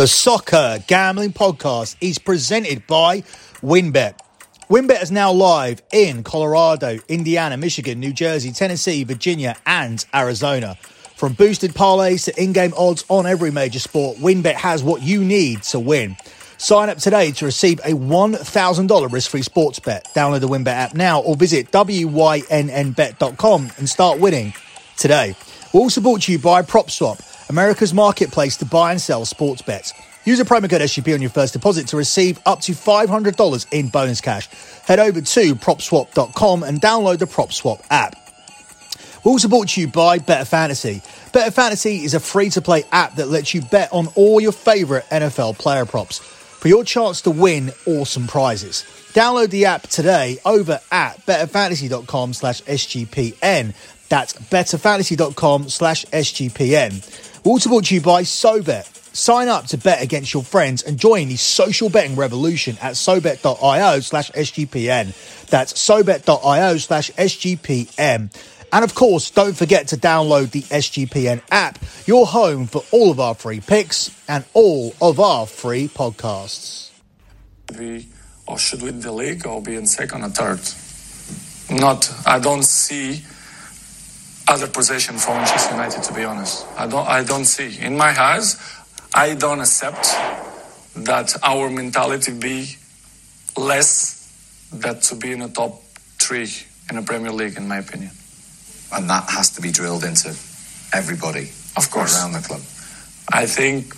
The Soccer Gambling Podcast is presented by WynnBET. WynnBET is now live in Colorado, Indiana, Michigan, New Jersey, Tennessee, Virginia, and Arizona. From boosted parlays to in-game odds on every major sport, WynnBET has what you need to win. Sign up today to receive a $1,000 risk-free sports bet. Download the WynnBET app now or visit wynnbet.com and start winning today. We're also brought to you by PropSwap, America's marketplace to buy and sell sports bets. Use a promo code SGP on your first deposit to receive up to $500 in bonus cash. Head over to propswap.com and download the PropSwap app. We're also brought to you by Better Fantasy. Better Fantasy is a free to play app that lets you bet on all your favorite NFL player props for your chance to win awesome prizes. Download the app today over at betterfantasy.com slash SGPN. That's betterfantasy.com slash SGPN. Also brought to you by SoBet. Sign up to bet against your friends and join the social betting revolution at sobet.io slash SGPN. That's sobet.io slash SGPN. And of course, don't forget to download the SGPN app, your home for all of our free picks and all of our free podcasts. We or should win the league or be in second or third. Not, I don't see other possession for Manchester United. To be honest, I don't. I don't see in my eyes. I don't accept that our mentality be less than to be in the top three in the Premier League, in my opinion. And that has to be drilled into everybody Of course. around the club. I think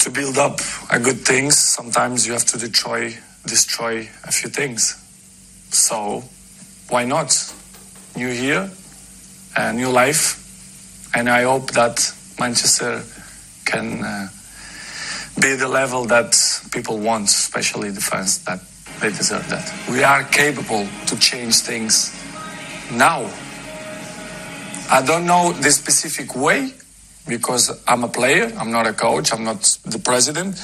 to build up a good things, sometimes you have to destroy destroy a few things. So why not? New year, a new life, and I hope that Manchester can uh, be the level that people want, especially the fans that they deserve that. We are capable to change things now. I don't know the specific way because I'm a player, I'm not a coach, I'm not the president.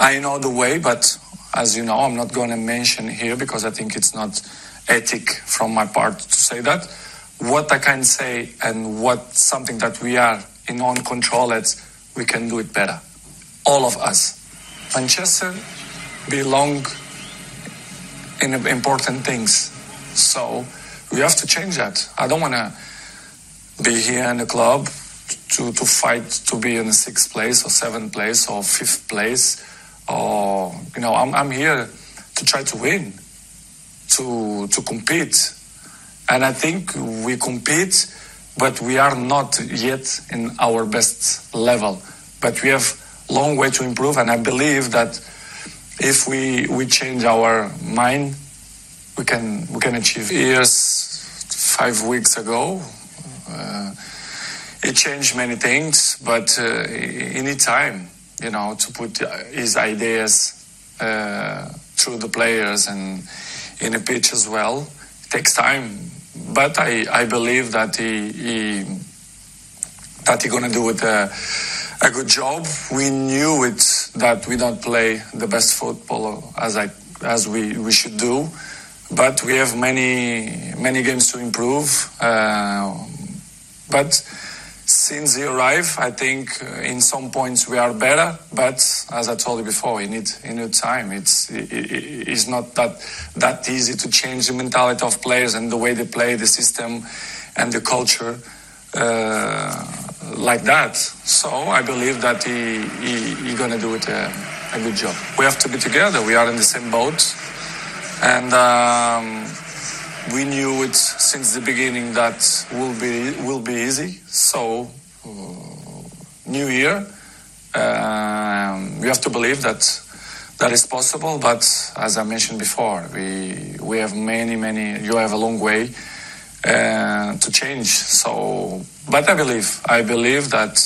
I know the way, but as you know, I'm not going to mention here because I think it's not ethic from my part to say that. What I can say and what something that we are in on control it's we can do it better. All of us. Manchester belong in important things. So we have to change that. I don't want to be here in the club to, to fight to be in sixth place or seventh place or fifth place or you know I'm, I'm here to try to win to to compete and I think we compete but we are not yet in our best level but we have long way to improve and I believe that if we we change our mind we can we can achieve years five weeks ago uh, it changed many things, but uh, need time, you know, to put his ideas uh, through the players and in the pitch as well. It takes time, but I, I believe that he, he that he gonna do a, a good job. We knew it that we don't play the best football as I as we, we should do, but we have many many games to improve. Uh, but since he arrived, I think uh, in some points we are better. But as I told you before, you need time. It's it, it- it's not that that easy to change the mentality of players and the way they play, the system, and the culture uh, like that. So I believe that he he, he gonna do it a, a good job. We have to be together. We are in the same boat, and. Um, we knew it since the beginning that will be will be easy. So, uh, new year, um, we have to believe that that is possible. But as I mentioned before, we we have many many. You have a long way uh, to change. So, but I believe I believe that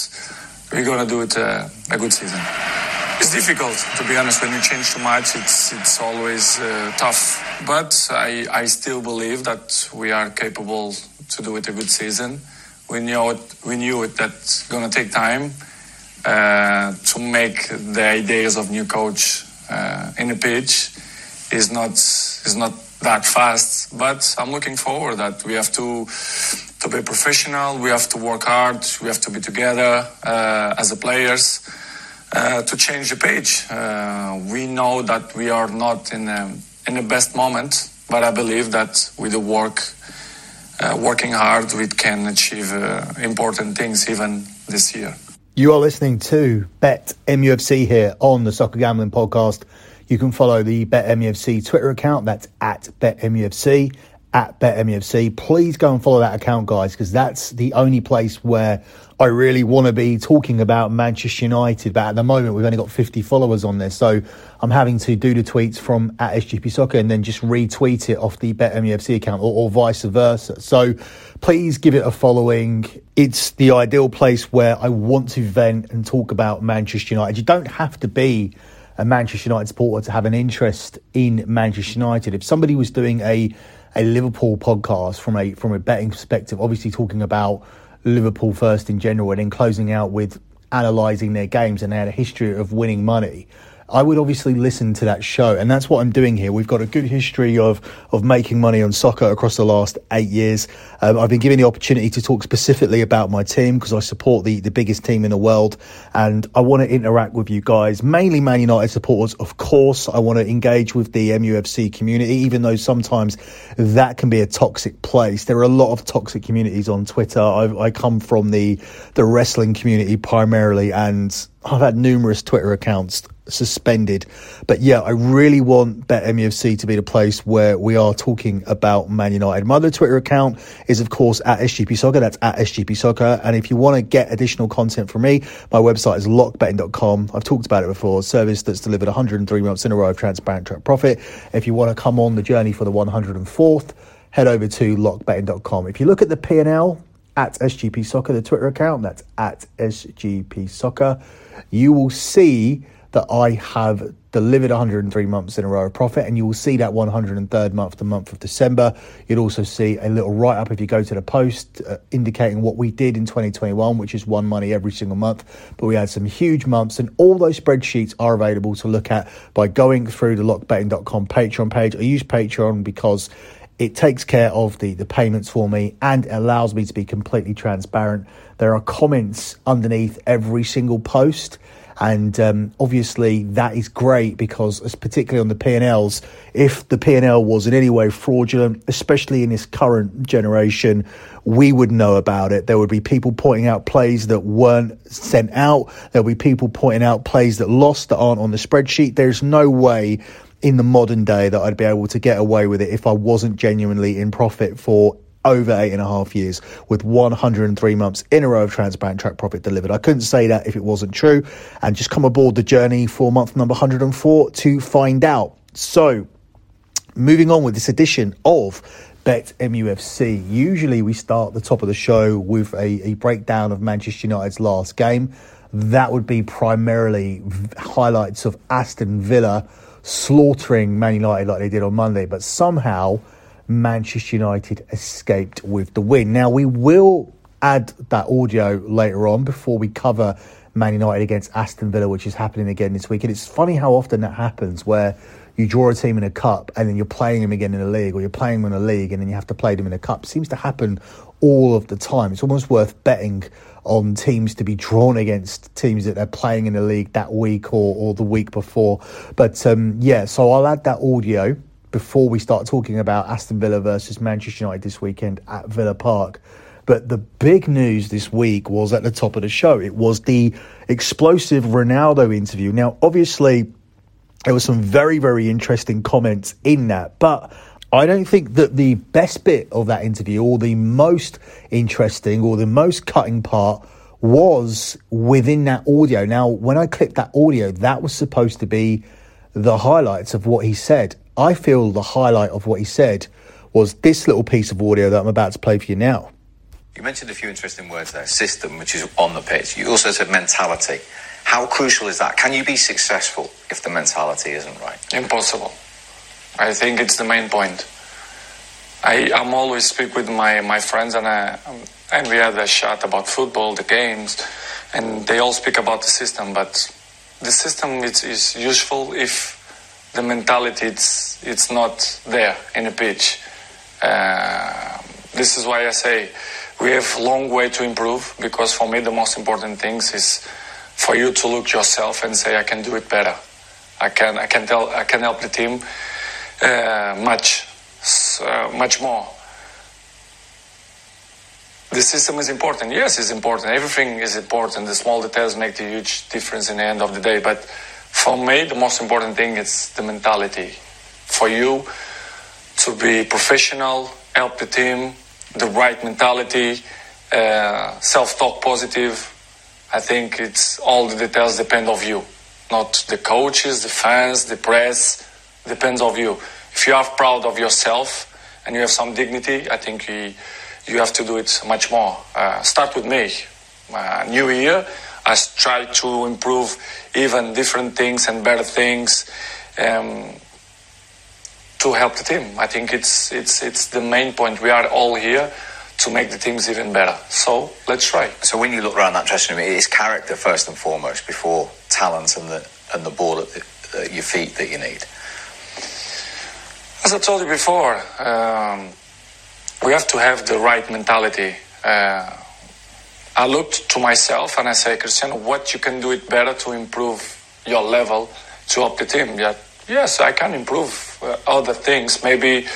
we're gonna do it uh, a good season. It's difficult, to be honest. When you change too much, it's it's always uh, tough. But I I still believe that we are capable to do it a good season. We knew it, we knew it that's gonna take time uh, to make the ideas of new coach uh, in the pitch is not is not that fast. But I'm looking forward that we have to to be professional. We have to work hard. We have to be together uh, as a players. Uh, to change the page. Uh, we know that we are not in a, in the best moment, but I believe that with the work, uh, working hard, we can achieve uh, important things even this year. You are listening to Bet MUFC here on the Soccer Gambling Podcast. You can follow the Bet MUFC Twitter account. That's at Bet MUFC at BetMUFC. Please go and follow that account, guys, because that's the only place where I really want to be talking about Manchester United. But at the moment, we've only got 50 followers on there. So I'm having to do the tweets from at SGP Soccer and then just retweet it off the BetMUFC account or, or vice versa. So please give it a following. It's the ideal place where I want to vent and talk about Manchester United. You don't have to be a Manchester United supporter to have an interest in Manchester United. If somebody was doing a a Liverpool podcast from a from a betting perspective, obviously talking about Liverpool first in general, and then closing out with analysing their games and they had a history of winning money. I would obviously listen to that show, and that's what I'm doing here. We've got a good history of of making money on soccer across the last eight years. Um, I've been given the opportunity to talk specifically about my team because I support the the biggest team in the world, and I want to interact with you guys, mainly Man United supporters, of course. I want to engage with the MUFC community, even though sometimes that can be a toxic place. There are a lot of toxic communities on Twitter. I, I come from the the wrestling community primarily, and I've had numerous Twitter accounts suspended. But yeah, I really want BetMUFC to be the place where we are talking about Man United. My other Twitter account is, of course, at SGP Soccer. That's at SGP Soccer. And if you want to get additional content from me, my website is lockbetting.com. I've talked about it before. Service that's delivered 103 months in a row of transparent track profit. If you want to come on the journey for the 104th, head over to lockbetting.com. If you look at the P&L at SGP Soccer, the Twitter account, that's at SGP Soccer, you will see that I have delivered 103 months in a row of profit, and you will see that 103rd month, the month of December. You'll also see a little write up if you go to the post uh, indicating what we did in 2021, which is one money every single month. But we had some huge months, and all those spreadsheets are available to look at by going through the lockbetting.com Patreon page. I use Patreon because it takes care of the, the payments for me and allows me to be completely transparent. There are comments underneath every single post and um, obviously, that is great because, particularly on the P&Ls, if the P&L was in any way fraudulent, especially in this current generation, we would know about it. There would be people pointing out plays that weren't sent out. There'll be people pointing out plays that lost that aren't on the spreadsheet. There's no way in the modern day that I'd be able to get away with it if I wasn't genuinely in profit for over eight and a half years with 103 months in a row of transparent track profit delivered. I couldn't say that if it wasn't true. And just come aboard the journey for month number 104 to find out. So, moving on with this edition of Bet MUFC. Usually we start the top of the show with a, a breakdown of Manchester United's last game. That would be primarily highlights of Aston Villa slaughtering Man United like they did on Monday, but somehow Manchester United escaped with the win. Now, we will add that audio later on before we cover Man United against Aston Villa, which is happening again this week. And it's funny how often that happens where you draw a team in a cup and then you're playing them again in a league, or you're playing them in a league and then you have to play them in a cup. It seems to happen all of the time. It's almost worth betting on teams to be drawn against teams that they're playing in the league that week or, or the week before. But um, yeah, so I'll add that audio before we start talking about Aston Villa versus Manchester United this weekend at Villa Park. But the big news this week was at the top of the show. It was the explosive Ronaldo interview. Now, obviously, there were some very, very interesting comments in that, but I don't think that the best bit of that interview, or the most interesting, or the most cutting part, was within that audio. Now, when I clipped that audio, that was supposed to be the highlights of what he said. I feel the highlight of what he said was this little piece of audio that I'm about to play for you now. You mentioned a few interesting words there system, which is on the pitch. You also said mentality. How crucial is that? Can you be successful if the mentality isn't right? Impossible. I think it's the main point. I, I'm always speak with my, my friends and I, and we had a chat about football, the games, and they all speak about the system. But the system is, is useful if the mentality it's it's not there in the pitch. Uh, this is why I say we have a long way to improve because for me the most important things is for you to look yourself and say, I can do it better. I can, I can tell, I can help the team uh, much, uh, much more. The system is important. Yes, it's important. Everything is important. The small details make the huge difference in the end of the day. But for me, the most important thing is the mentality. For you to be professional, help the team, the right mentality, uh, self-talk positive. I think it's all the details depend of you, not the coaches, the fans, the press. Depends of you. If you are proud of yourself and you have some dignity, I think you, you have to do it much more. Uh, start with me. Uh, new year, I try to improve even different things and better things. Um, to help the team. I think it's it's it's the main point. We are all here to make the teams even better. So let's try. So when you look around that dressing room, it is character first and foremost before talent and the and the ball at, the, at your feet that you need. As I told you before, um, we have to have the right mentality. Uh, I looked to myself and I say, Cristiano, what you can do it better to improve your level to help the team. Yeah, yes, I can improve uh, other things. Maybe,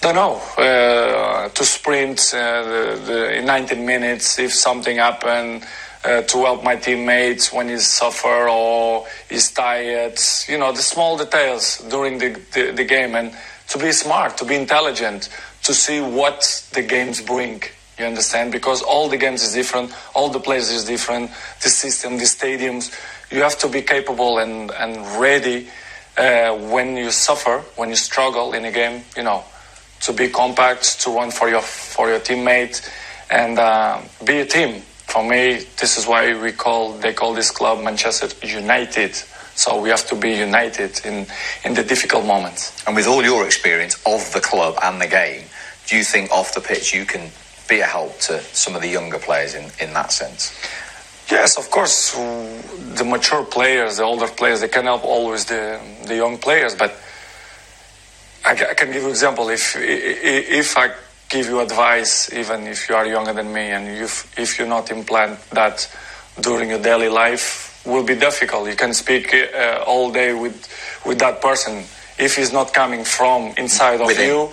don't know, uh, to sprint uh, the, the, in 19 minutes if something happened. Uh, to help my teammates when he suffer or he's tired, you know, the small details during the, the, the game and to be smart, to be intelligent, to see what the games bring. You understand? Because all the games is different, all the players is different, the system, the stadiums. You have to be capable and, and ready uh, when you suffer, when you struggle in a game, you know, to be compact, to run for your for your teammate, and uh, be a team. For me, this is why we call they call this club Manchester United. So we have to be united in in the difficult moments. And with all your experience of the club and the game, do you think off the pitch you can be a help to some of the younger players in, in that sense? Yes, of course. The mature players, the older players, they can help always the the young players. But I, I can give you an example. If if I give you advice, even if you are younger than me, and if if you not implant that during your daily life, will be difficult. You can speak uh, all day with with that person. If he's not coming from inside of Within. you,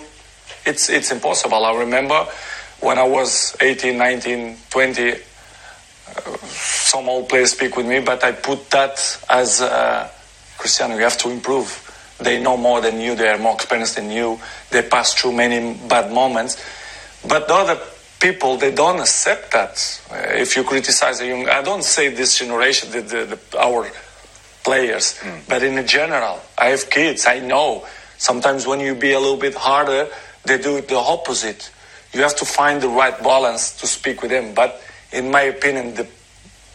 it's it's impossible. I remember when I was 18, 19, 20 some old players speak with me, but I put that as uh, Cristiano. You have to improve. They know more than you. They are more experienced than you. They pass through many bad moments, but the other people they don't accept that. Uh, if you criticize a young, I don't say this generation, the, the, the, our players, mm. but in general, I have kids. I know sometimes when you be a little bit harder, they do it the opposite. You have to find the right balance to speak with them, but in my opinion, the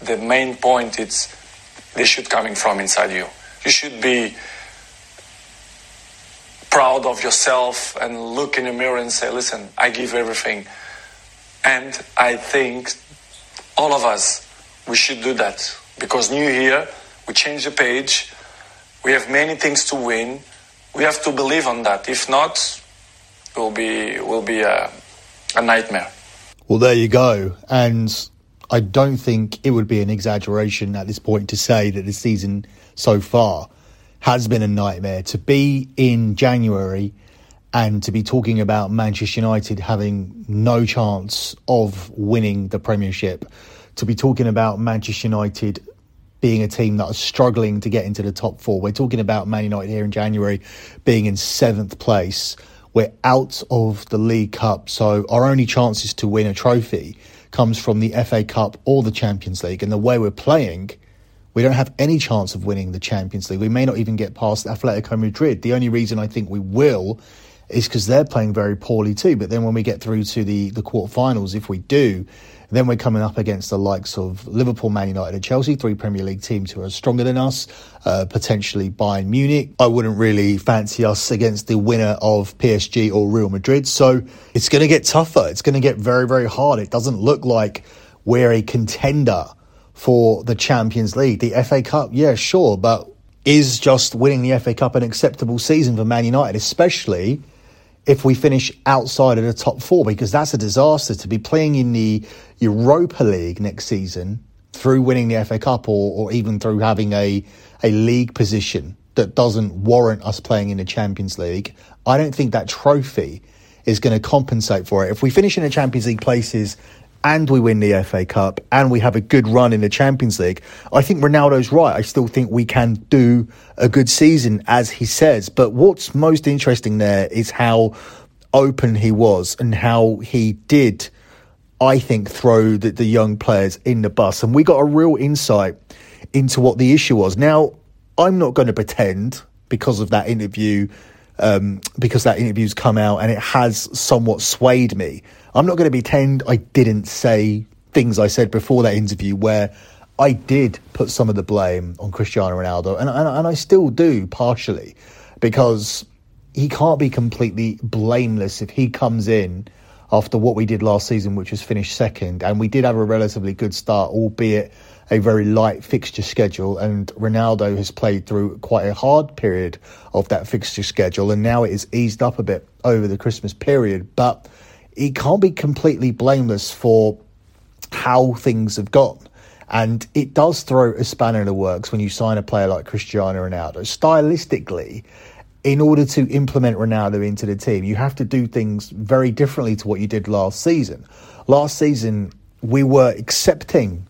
the main point is they should coming from inside you. You should be proud of yourself and look in the mirror and say, "Listen, I give everything." And I think all of us we should do that because new year we change the page. We have many things to win. We have to believe on that. If not, will be will be a, a nightmare. Well, there you go. And I don't think it would be an exaggeration at this point to say that the season so far has been a nightmare. To be in January and to be talking about Manchester United having no chance of winning the Premiership, to be talking about Manchester United being a team that are struggling to get into the top four. We're talking about Man United here in January being in seventh place. We're out of the League Cup, so our only chances to win a trophy comes from the FA Cup or the Champions League. And the way we're playing, we don't have any chance of winning the Champions League. We may not even get past Atletico Madrid. The only reason I think we will is because they're playing very poorly too. But then when we get through to the, the quarterfinals, if we do, then we're coming up against the likes of Liverpool, Man United, and Chelsea, three Premier League teams who are stronger than us, uh, potentially Bayern Munich. I wouldn't really fancy us against the winner of PSG or Real Madrid. So it's going to get tougher. It's going to get very, very hard. It doesn't look like we're a contender for the Champions League. The FA Cup, yeah, sure, but is just winning the FA Cup an acceptable season for Man United, especially if we finish outside of the top four, because that's a disaster to be playing in the Europa League next season through winning the FA Cup or, or even through having a, a league position that doesn't warrant us playing in the Champions League, I don't think that trophy is going to compensate for it. If we finish in the Champions League places and we win the FA Cup and we have a good run in the Champions League, I think Ronaldo's right. I still think we can do a good season, as he says. But what's most interesting there is how open he was and how he did, I think, throw the, the young players in the bus. And we got a real insight into what the issue was. Now, I'm not going to pretend because of that interview, um, because that interview's come out and it has somewhat swayed me. I'm not going to pretend I didn't say things I said before that interview where I did put some of the blame on Cristiano Ronaldo, and, and, and I still do partially because he can't be completely blameless if he comes in after what we did last season, which was finished second, and we did have a relatively good start, albeit a very light fixture schedule. And Ronaldo has played through quite a hard period of that fixture schedule, and now it is eased up a bit over the Christmas period. But he can't be completely blameless for how things have gone. And it does throw a spanner in the works when you sign a player like Cristiano Ronaldo. Stylistically, in order to implement Ronaldo into the team, you have to do things very differently to what you did last season. Last season, we were accepting,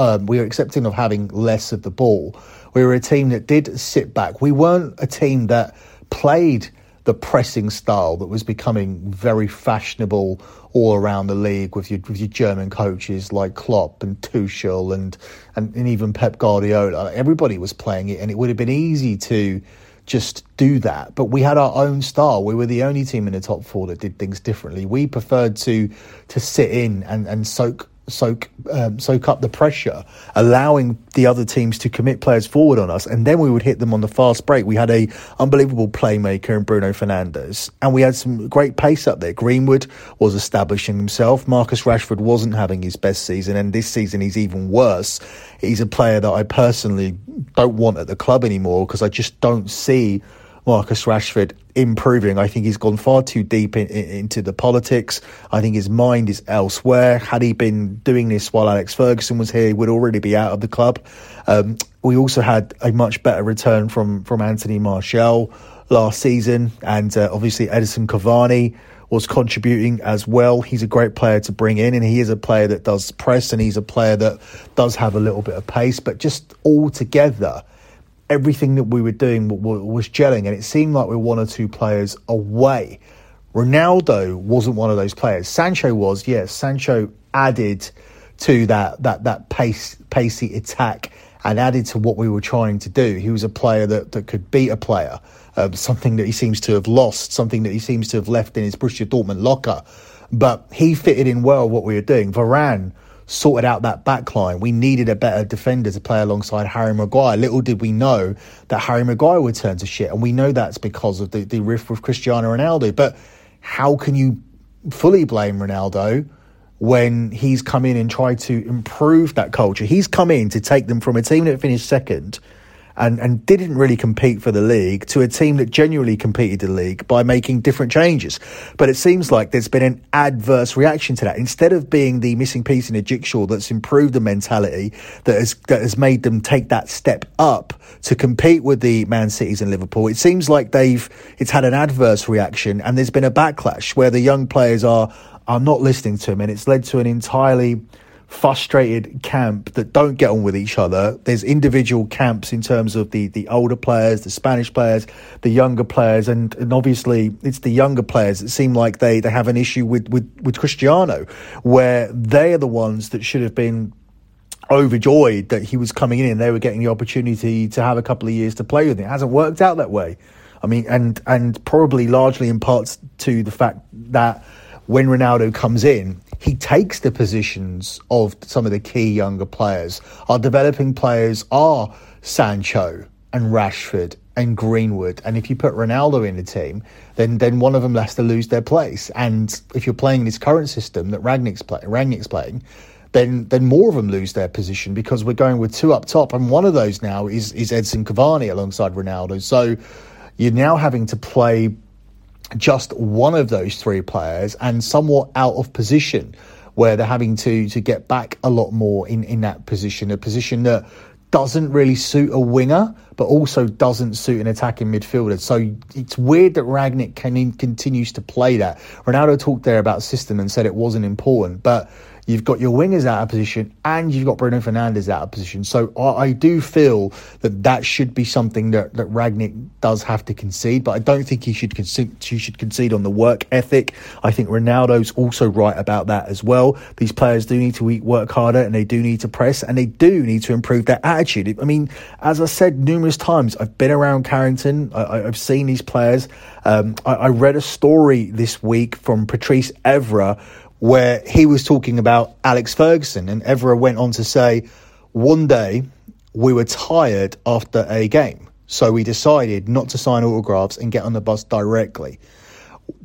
um, we were accepting of having less of the ball. We were a team that did sit back. We weren't a team that played the pressing style that was becoming very fashionable all around the league with your with your German coaches like Klopp and Tuchel and, and and even Pep Guardiola. Everybody was playing it, and it would have been easy to just do that. But we had our own style. We were the only team in the top four that did things differently. We preferred to to sit in and, and soak soak um, soak up the pressure, allowing the other teams to commit players forward on us, and then we would hit them on the fast break. We had a unbelievable playmaker in Bruno Fernandes, and we had some great pace up there. Greenwood was establishing himself. Marcus Rashford wasn't having his best season, and this season he's even worse. He's a player that I personally don't want at the club anymore because I just don't see Marcus Rashford improving. I think he's gone far too deep in, in, into the politics. I think his mind is elsewhere. Had he been doing this while Alex Ferguson was here, he would already be out of the club. Um, we also had a much better return from from Anthony Martial last season, and uh, obviously Edinson Cavani was contributing as well. He's a great player to bring in, and he is a player that does press, and he's a player that does have a little bit of pace. But just all together, everything that we were doing was gelling, and it seemed like we were one or two players away. Ronaldo wasn't one of those players. Sancho was, yes. Sancho added to that that that pace pacey attack and added to what we were trying to do. He was a player that, that could beat a player, um, something that he seems to have lost, something that he seems to have left in his Borussia Dortmund locker. But he fitted in well what we were doing. Varane sorted out that back line. We needed a better defender to play alongside Harry Maguire. Little did we know that Harry Maguire would turn to shit. And we know that's because of the, the rift with Cristiano Ronaldo. But how can you fully blame Ronaldo when he's come in and tried to improve that culture? He's come in to take them from a team that finished second and, and didn't really compete for the league to a team that genuinely competed the league by making different changes. But it seems like there's been an adverse reaction to that. Instead of being the missing piece in a jigsaw that's improved the mentality that has that has made them take that step up to compete with the Man Cities and Liverpool, it seems like they've it's had an adverse reaction and there's been a backlash where the young players are are not listening to him and it's led to an entirely frustrated camp that don't get on with each other. There's individual camps in terms of the, the older players, the Spanish players, the younger players, and, and obviously it's the younger players that seem like they, they have an issue with, with, with Cristiano, where they are the ones that should have been overjoyed that he was coming in and they were getting the opportunity to have a couple of years to play with him. It hasn't worked out that way. I mean, and and probably largely in parts to the fact that when Ronaldo comes in, he takes the positions of some of the key younger players. Our developing players are Sancho and Rashford and Greenwood. And if you put Ronaldo in the team, then then one of them has to lose their place. And if you're playing in this current system that Rangnick's, play, Rangnick's playing, then then more of them lose their position because we're going with two up top, and one of those now is is Edinson Cavani alongside Ronaldo. So you're now having to play just one of those three players and somewhat out of position where they're having to to get back a lot more in in that position, a position that doesn't really suit a winger, but also doesn't suit an attacking midfielder. So it's weird that Rangnick can, continues to play that. Ronaldo talked there about system and said it wasn't important, but You've got your wingers out of position and you've got Bruno Fernandes out of position. So I, I do feel that that should be something that, that Rangnick does have to concede, but I don't think he should concede, he should concede on the work ethic. I think Ronaldo's also right about that as well. These players do need to eat, work harder and they do need to press and they do need to improve their attitude. I mean, as I said numerous times, I've been around Carrington, I, have seen these players. Um, I, I read a story this week from Patrice Evra where he was talking about Alex Ferguson, and Evra went on to say, one day we were tired after a game, so we decided not to sign autographs and get on the bus directly.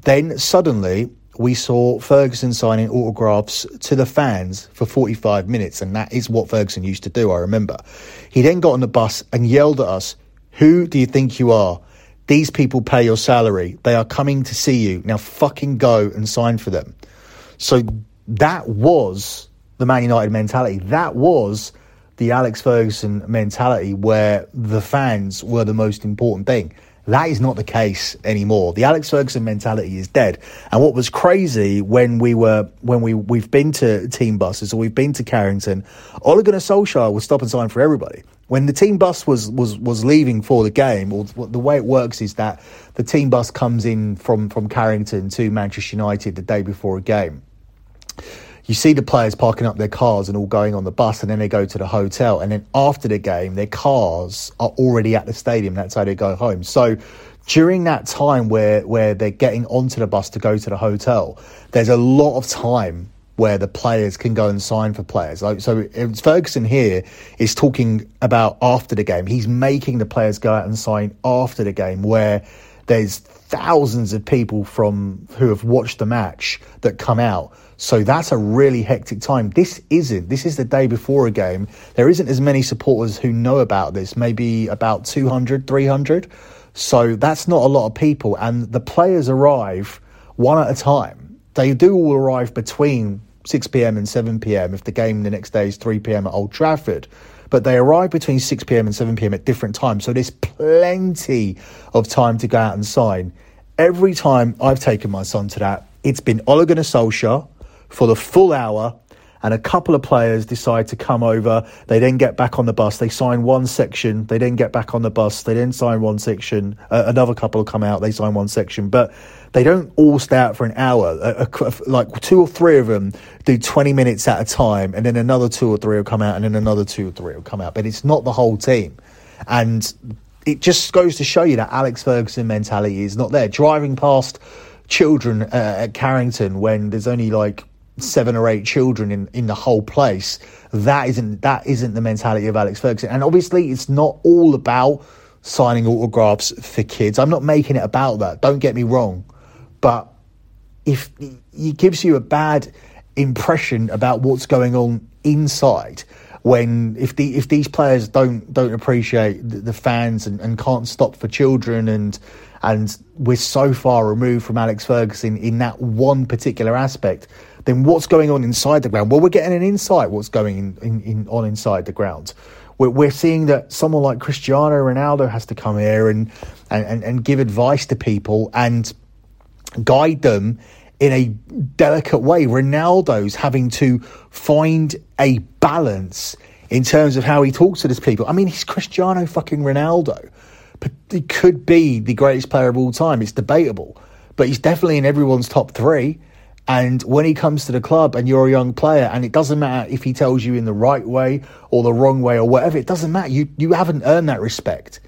Then suddenly we saw Ferguson signing autographs to the fans for 45 minutes, and that is what Ferguson used to do, I remember. He then got on the bus and yelled at us, Who do you think you are? These people pay your salary. They are coming to see you. Now fucking go and sign for them. So that was the Man United mentality. That was the Alex Ferguson mentality where the fans were the most important thing. That is not the case anymore. The Alex Ferguson mentality is dead. And what was crazy when we were when we we've been to team buses or we've been to Carrington, Ole Gunnar Solskjaer stop and sign for everybody. When the team bus was was was leaving for the game, or the way it works is that the team bus comes in from from Carrington to Manchester United the day before a game you see the players parking up their cars and all going on the bus, and then they go to the hotel. And then after the game, their cars are already at the stadium. That's how they go home. So during that time where where they're getting onto the bus to go to the hotel, there's a lot of time where the players can go and sign for players. Like, so Ferguson here is talking about after the game. He's making the players go out and sign after the game, where there's thousands of people from who have watched the match that come out so that's a really hectic time. This isn't. This is the day before a game. There isn't as many supporters who know about this, maybe about 200, 300. So that's not a lot of people. And the players arrive one at a time. They do all arrive between 6 pm and 7 pm if the game the next day is 3 pm at Old Trafford. But they arrive between 6 pm and 7 pm at different times. So there's plenty of time to go out and sign. Every time I've taken my son to that, it's been Ole Gunnar Solskjaer for the full hour and a couple of players decide to come over. They then get back on the bus. They sign one section. They then get back on the bus. They then sign one section. Uh, another couple come out. They sign one section, but they don't all stay out for an hour. A, a, like two or three of them do 20 minutes at a time, and then another two or three will come out, and then another two or three will come out. But it's not the whole team. And it just goes to show you that Alex Ferguson mentality is not there. Driving past children uh, at Carrington when there's only like seven or eight children in, in the whole place. That isn't that isn't the mentality of Alex Ferguson. And obviously, it's not all about signing autographs for kids. I'm not making it about that. Don't get me wrong, but if it gives you a bad impression about what's going on inside when if the if these players don't don't appreciate the, the fans and, and can't stop for children and and we're so far removed from Alex Ferguson in that one particular aspect then what's going on inside the ground? Well, we're getting an insight what's going in, in, in on inside the ground. We're, we're, seeing that someone like Cristiano Ronaldo has to come here and, and, and give advice to people and guide them in a delicate way. Ronaldo's having to find a balance in terms of how he talks to these people. I mean, he's Cristiano fucking Ronaldo. But he could be the greatest player of all time. It's debatable. But he's definitely in everyone's top three. And when he comes to the club and you're a young player, and it doesn't matter if he tells you in the right way or the wrong way or whatever, it doesn't matter. You, you haven't earned that respect.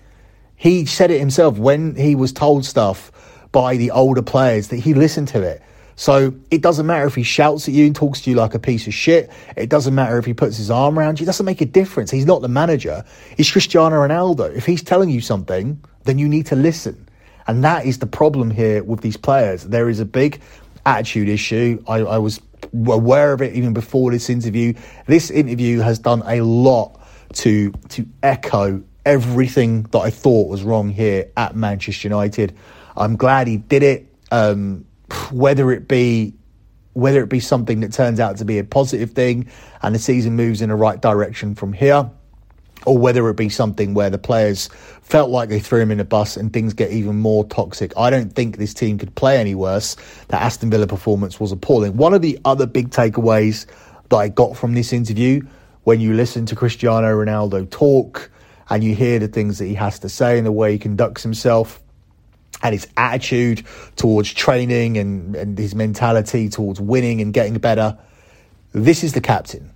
He said it himself when he was told stuff by the older players that he listened to it. So it doesn't matter if he shouts at you and talks to you like a piece of shit. It doesn't matter if he puts his arm around you. It doesn't make a difference. He's not the manager. He's Cristiano Ronaldo. If he's telling you something, then you need to listen. And that is the problem here with these players. There is a big attitude issue. I, I was aware of it even before this interview. This interview has done a lot to to echo everything that I thought was wrong here at Manchester United. I'm glad he did it. Um, whether it be whether it be something that turns out to be a positive thing and the season moves in the right direction from here, or whether it be something where the players felt like they threw him in a bus and things get even more toxic. I don't think this team could play any worse. The Aston Villa performance was appalling. One of the other big takeaways that I got from this interview when you listen to Cristiano Ronaldo talk and you hear the things that he has to say and the way he conducts himself and his attitude towards training and, and his mentality towards winning and getting better. This is the captain.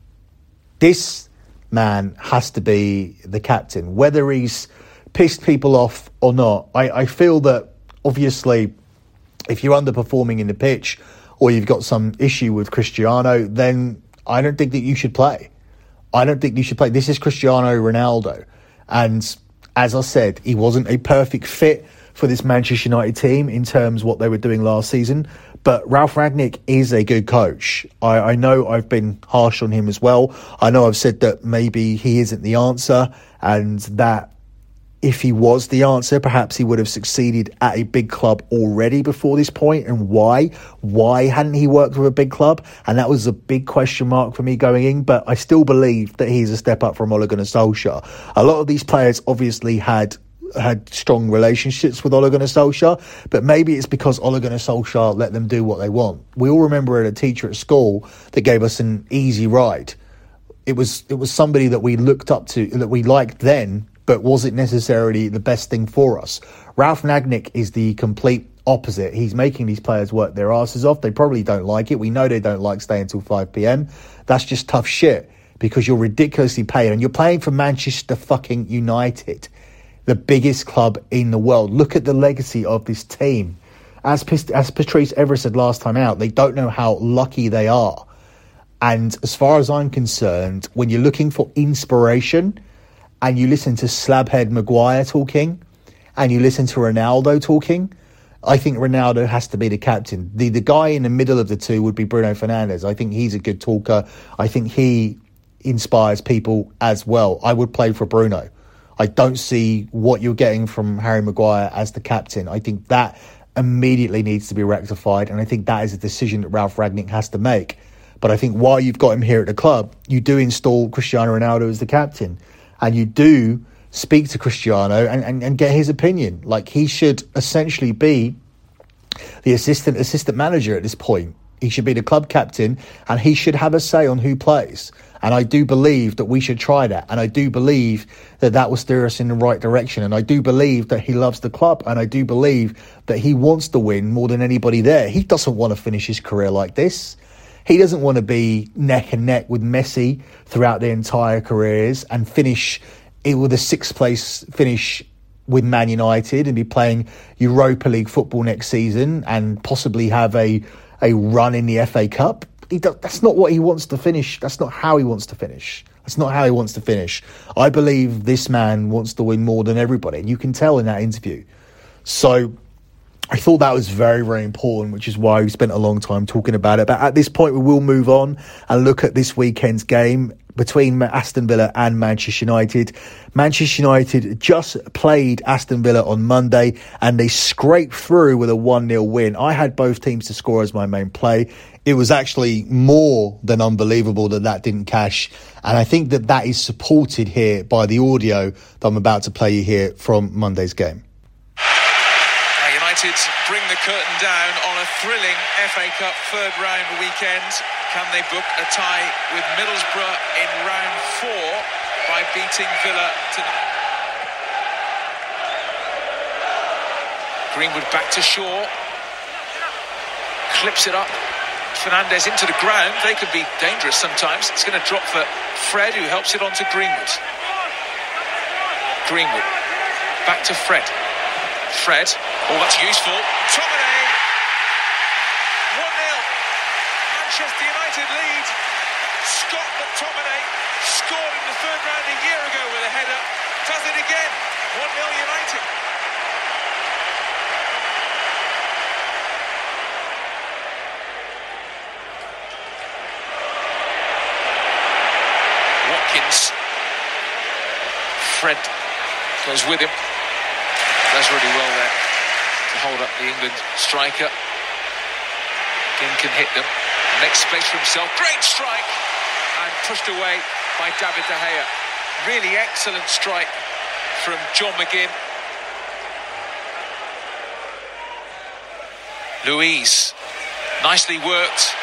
This man has to be the captain, whether he's pissed people off or not. I, I feel that obviously, if you're underperforming in the pitch or you've got some issue with Cristiano, then I don't think that you should play. I don't think you should play. This is Cristiano Ronaldo. And as I said, he wasn't a perfect fit for this Manchester United team in terms of what they were doing last season. But Ralph Rangnick is a good coach. I, I, know I've been harsh on him as well. I know I've said that maybe he isn't the answer and that if he was the answer, perhaps he would have succeeded at a big club already before this point. And why? Why hadn't he worked with a big club? And that was a big question mark for me going in. But I still believe that he's a step up from Ole Gunnar Solskjaer. A lot of these players obviously had had strong relationships with Ole Gunnar Solskjaer, but maybe it's because Ole Gunnar Solskjaer let them do what they want. We all remember a teacher at school that gave us an easy ride. It was it was somebody that we looked up to, that we liked then, but wasn't necessarily the best thing for us. Ralph Rangnick is the complete opposite. He's making these players work their asses off. They probably don't like it. We know they don't like staying until 5 p.m. That's just tough shit because you're ridiculously paid and you're playing for Manchester fucking United the biggest club in the world. Look at the legacy of this team. As, as Patrice Evra said last time out, they don't know how lucky they are. And as far as I'm concerned, when you're looking for inspiration and you listen to Slabhead Maguire talking and you listen to Ronaldo talking, I think Ronaldo has to be the captain. The the guy in the middle of the two would be Bruno Fernandes. I think he's a good talker. I think he inspires people as well. I would play for Bruno. I don't see what you're getting from Harry Maguire as the captain. I think that immediately needs to be rectified, and I think that is a decision that Ralph Rangnick has to make. But I think while you've got him here at the club, you do install Cristiano Ronaldo as the captain, and you do speak to Cristiano and, and, and get his opinion. Like he should essentially be the assistant assistant manager at this point. He should be the club captain, and he should have a say on who plays. And I do believe that we should try that. And I do believe that that will steer us in the right direction. And I do believe that he loves the club. And I do believe that he wants to win more than anybody there. He doesn't want to finish his career like this. He doesn't want to be neck and neck with Messi throughout their entire careers and finish it with a sixth place finish with Man United and be playing Europa League football next season and possibly have a a run in the FA Cup he does, that's not what he wants to finish. That's not how he wants to finish. That's not how he wants to finish. I believe this man wants to win more than everybody, and you can tell in that interview. So I thought that was very, very important, which is why we spent a long time talking about it. But at this point, we will move on and look at this weekend's game between Aston Villa and Manchester United. Manchester United just played Aston Villa on Monday and they scraped through with a 1 0 win. I had both teams to score as my main play. It was actually more than unbelievable that that didn't cash. And I think that that is supported here by the audio that I'm about to play you here from Monday's game. United bring the curtain down on a thrilling FA Cup third round weekend. Can they book a tie with Middlesbrough in round four by beating Villa tonight? Greenwood back to Shaw. Clips it up. Fernandes into the ground. They can be dangerous sometimes. It's going to drop for Fred, who helps it onto Greenwood. Greenwood. Back to Fred. Fred. Oh, that's useful. Tomine. 1 0. Manchester United lead. Scott McTominay scored in the third round a year ago with a header. Does it again. 1 0 United. Watkins. Fred goes with him does really well there to hold up the England striker. King can hit them. Next space for himself. Great strike. And pushed away by David De Gea. Really excellent strike from John McGinn. Luiz, nicely worked.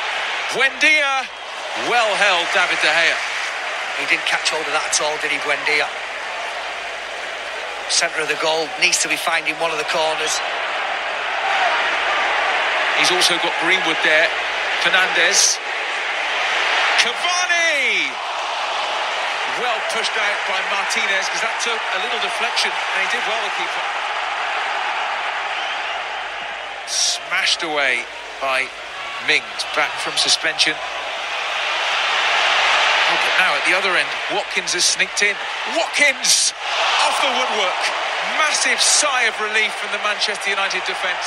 Buendia, well held David De Gea. He didn't catch hold of that at all, did he, Buendia? Centre of the goal, needs to be finding one of the corners. He's also got Greenwood there. Fernandez. Cavani! Well pushed out by Martinez because that took a little deflection and he did well, the keeper. Smashed away by Mings back from suspension. Oh, now at the other end, Watkins has sneaked in. Watkins off the woodwork. Massive sigh of relief from the Manchester United defence.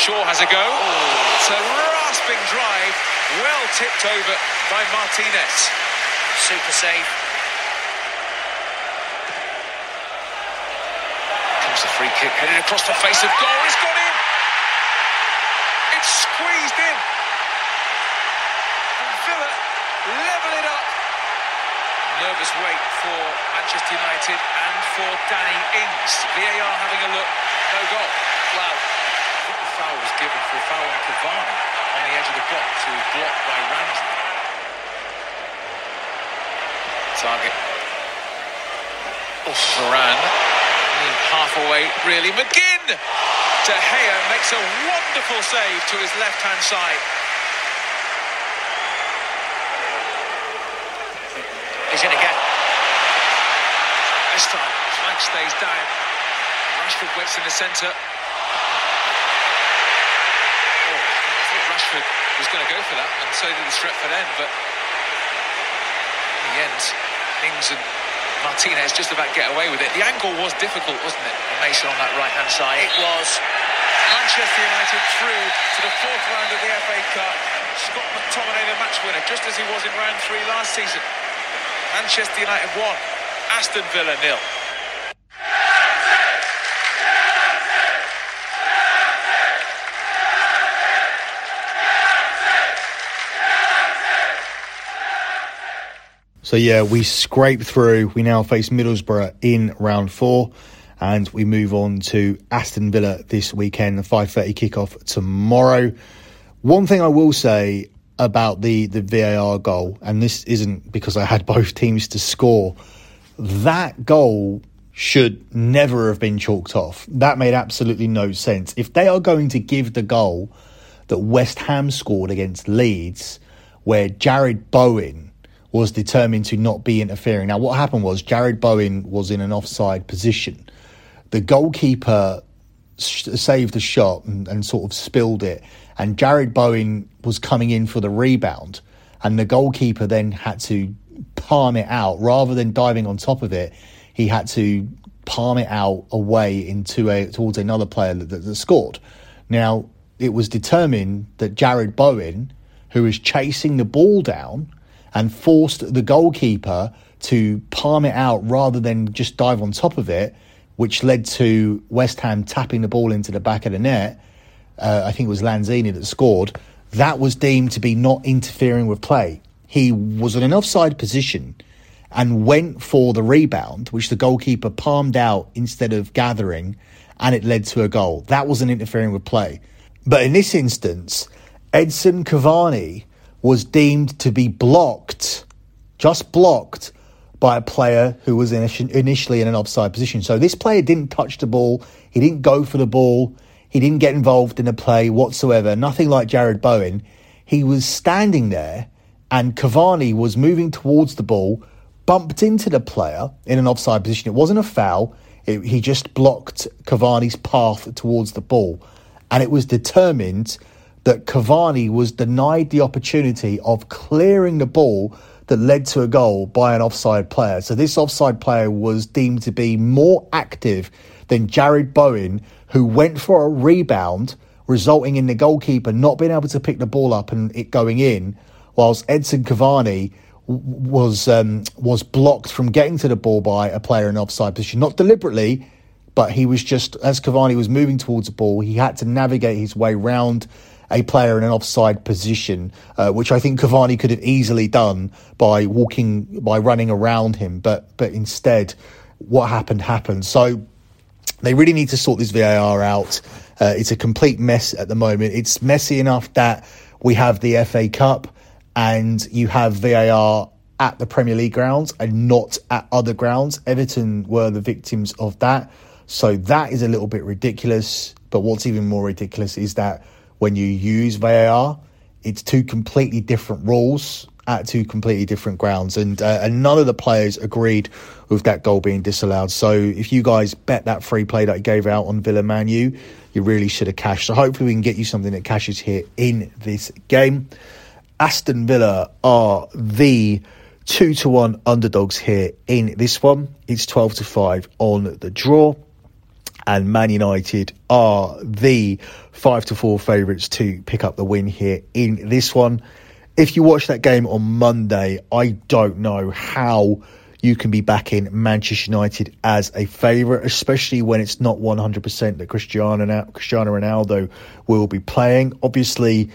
Shaw has a go. Oh. It's a rasping drive, well tipped over by Martinez. Super save. Comes the free kick, headed across the face of goal. It's gone in. It's squeezed in. Level it up. Nervous wait for Manchester United and for Danny Ings. VAR having a look. No goal. Wow. I think the foul was given for a foul on Cavani on the edge of the box who was blocked by Ramsey. Targett. Oh, Varane. Only half away, really. McGinn! De Gea makes a wonderful save to his left-hand side. He's in again. This stays down. Rashford waits in the centre. Oh, I thought Rashford was going to go for that, and so did the Stretford end, but in the end, Ings and Martinez just about get away with it. The angle was difficult, wasn't it, Mason on that right-hand side? It was. Manchester United through to the fourth round of the FA Cup. Scott McTominay the match winner, just as he was in round three last season. Manchester United won. Aston Villa nil. So yeah, we scrape through. We now face Middlesbrough in round four, and we move on to Aston Villa this weekend. The five thirty kickoff tomorrow. One thing I will say about the the VAR goal, and this isn't because I had both teams to score. That goal should never have been chalked off. That made absolutely no sense. If they are going to give the goal that West Ham scored against Leeds, where Jarrod Bowen was determined to not be interfering. Now, what happened was Jarrod Bowen was in an offside position. The goalkeeper sh- saved the shot and, and sort of spilled it, and Jarrod Bowen was coming in for the rebound, and the goalkeeper then had to palm it out rather than diving on top of it. He had to palm it out away into a towards another player that, that scored. Now, it was determined that Jarrod Bowen, who was chasing the ball down and forced the goalkeeper to palm it out rather than just dive on top of it, which led to West Ham tapping the ball into the back of the net. Uh, I think it was Lanzini that scored. That was deemed to be not interfering with play. He was in an offside position and went for the rebound, which the goalkeeper palmed out instead of gathering, and it led to a goal. That wasn't interfering with play. But in this instance, Edinson Cavani was deemed to be blocked, just blocked, by a player who was initially in an offside position. So this player didn't touch the ball, he didn't go for the ball, he didn't get involved in the play whatsoever, nothing like Jarrod Bowen. He was standing there, and Cavani was moving towards the ball, bumped into the player in an offside position. It wasn't a foul, it, he just blocked Cavani's path towards the ball. And it was determined that Cavani was denied the opportunity of clearing the ball that led to a goal by an offside player. So this offside player was deemed to be more active than Jarrod Bowen, who went for a rebound, resulting in the goalkeeper not being able to pick the ball up and it going in, whilst Edinson Cavani was um, was blocked from getting to the ball by a player in offside position, not deliberately, but he was just as Cavani was moving towards the ball, he had to navigate his way round a player in an offside position, uh, which I think Cavani could have easily done by walking, by running around him. But but instead, what happened happened. So they really need to sort this VAR out. Uh, it's a complete mess at the moment. It's messy enough that we have the FA Cup and you have VAR at the Premier League grounds and not at other grounds. Everton were the victims of that. So that is a little bit ridiculous. But what's even more ridiculous is that when you use VAR, it's two completely different rules at two completely different grounds, and uh, and none of the players agreed with that goal being disallowed. So if you guys bet that free play that I gave out on Villa Manu, you really should have cashed. So hopefully we can get you something that cashes here in this game. Aston Villa are the two to one underdogs here in this one. It's twelve to five on the draw and Man United are the five to four favourites to pick up the win here in this one. If you watch that game on Monday, I don't know how you can be backing Manchester United as a favourite, especially when it's not 100% that Cristiano, Cristiano Ronaldo will be playing. Obviously,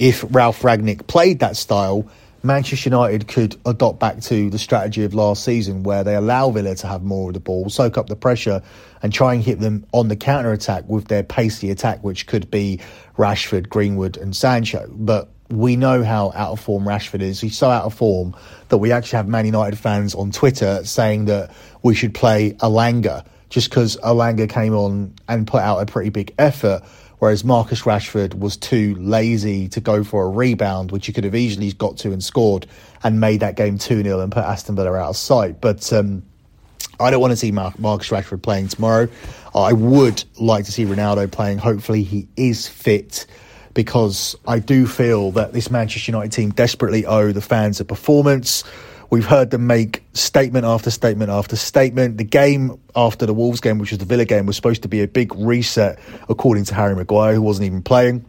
if Ralf Rangnick played that style, Manchester United could adopt back to the strategy of last season where they allow Villa to have more of the ball, soak up the pressure, and try and hit them on the counter attack with their pacey attack, which could be Rashford, Greenwood, and Sancho. But we know how out of form Rashford is. He's so out of form that we actually have Man United fans on Twitter saying that we should play Elanga just because Elanga came on and put out a pretty big effort whereas Marcus Rashford was too lazy to go for a rebound, which he could have easily got to and scored and made that game 2 0 and put Aston Villa out of sight. But um, I don't want to see Mar- Marcus Rashford playing tomorrow. I would like to see Ronaldo playing. Hopefully, he is fit because I do feel that this Manchester United team desperately owe the fans a performance. We've heard them make statement after statement after statement. The game after the Wolves game, which was the Villa game, was supposed to be a big reset, according to Harry Maguire, who wasn't even playing.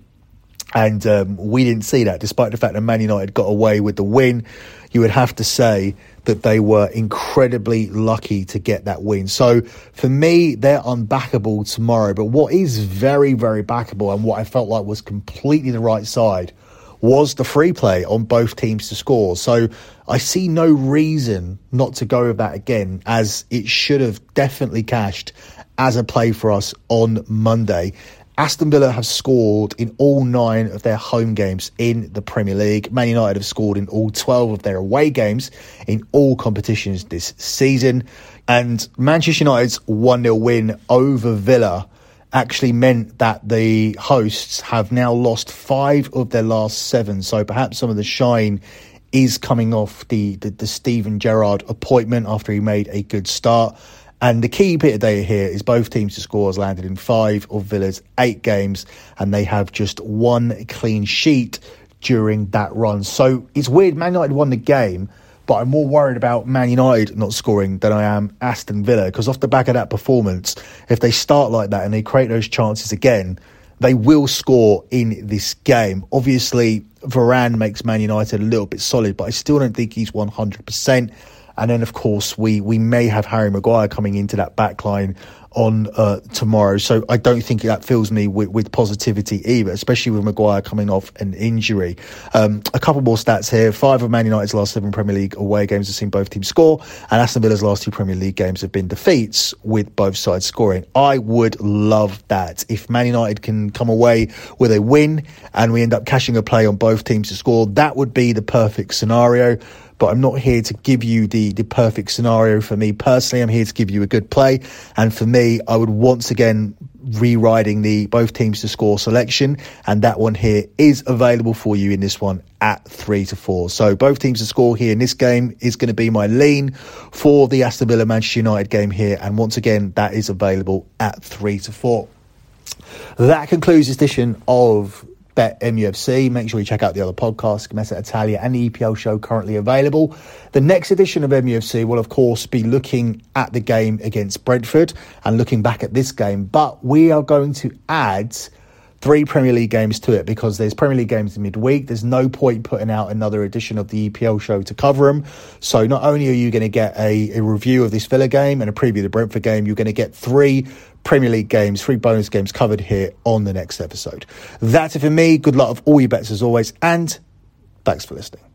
And um, we didn't see that, despite the fact that Man United got away with the win. You would have to say that they were incredibly lucky to get that win. So for me, they're unbackable tomorrow. But what is very, very backable and what I felt like was completely the right side was the free play on both teams to score. So I see no reason not to go with that again, as it should have definitely cashed as a play for us on Monday. Aston Villa have scored in all nine of their home games in the Premier League. Man United have scored in all 12 of their away games in all competitions this season. And Manchester United's 1 0 win over Villa actually meant that the hosts have now lost five of their last seven. So perhaps some of the shine is coming off the, the, the Steven Gerrard appointment after he made a good start. And the key bit of data here is both teams to scores landed in five of Villa's eight games, and they have just one clean sheet during that run. So it's weird. Man United won the game, but I'm more worried about Man United not scoring than I am Aston Villa because off the back of that performance, if they start like that and they create those chances again, they will score in this game. Obviously, Varane makes Man United a little bit solid, but I still don't think he's 100%. And then, of course, we, we may have Harry Maguire coming into that back line on uh, tomorrow. So I don't think that fills me with, with positivity either, especially with Maguire coming off an injury. Um, a couple more stats here. Five of Man United's last seven Premier League away games have seen both teams score, and Aston Villa's last two Premier League games have been defeats with both sides scoring. I would love that. If Man United can come away with a win and we end up cashing a play on both teams to score, that would be the perfect scenario but I'm not here to give you the, the perfect scenario for me personally. I'm here to give you a good play. And for me, I would once again rewriting the both teams to score selection. And that one here is available for you in this one at three to four. So both teams to score here in this game is going to be my lean for the Aston Villa Manchester United game here. And once again, that is available at three to four. That concludes this edition of Bet MUFC. Make sure you check out the other podcasts, Mesa Italia and the EPL show currently available. The next edition of MUFC will, of course, be looking at the game against Brentford and looking back at this game, but we are going to add three Premier League games to it because there's Premier League games in midweek. There's no point putting out another edition of the EPL show to cover them. So not only are you going to get a, a review of this Villa game and a preview of the Brentford game, you're going to get three Premier League games, three bonus games covered here on the next episode. That's it for me. Good luck of all your bets as always, and thanks for listening.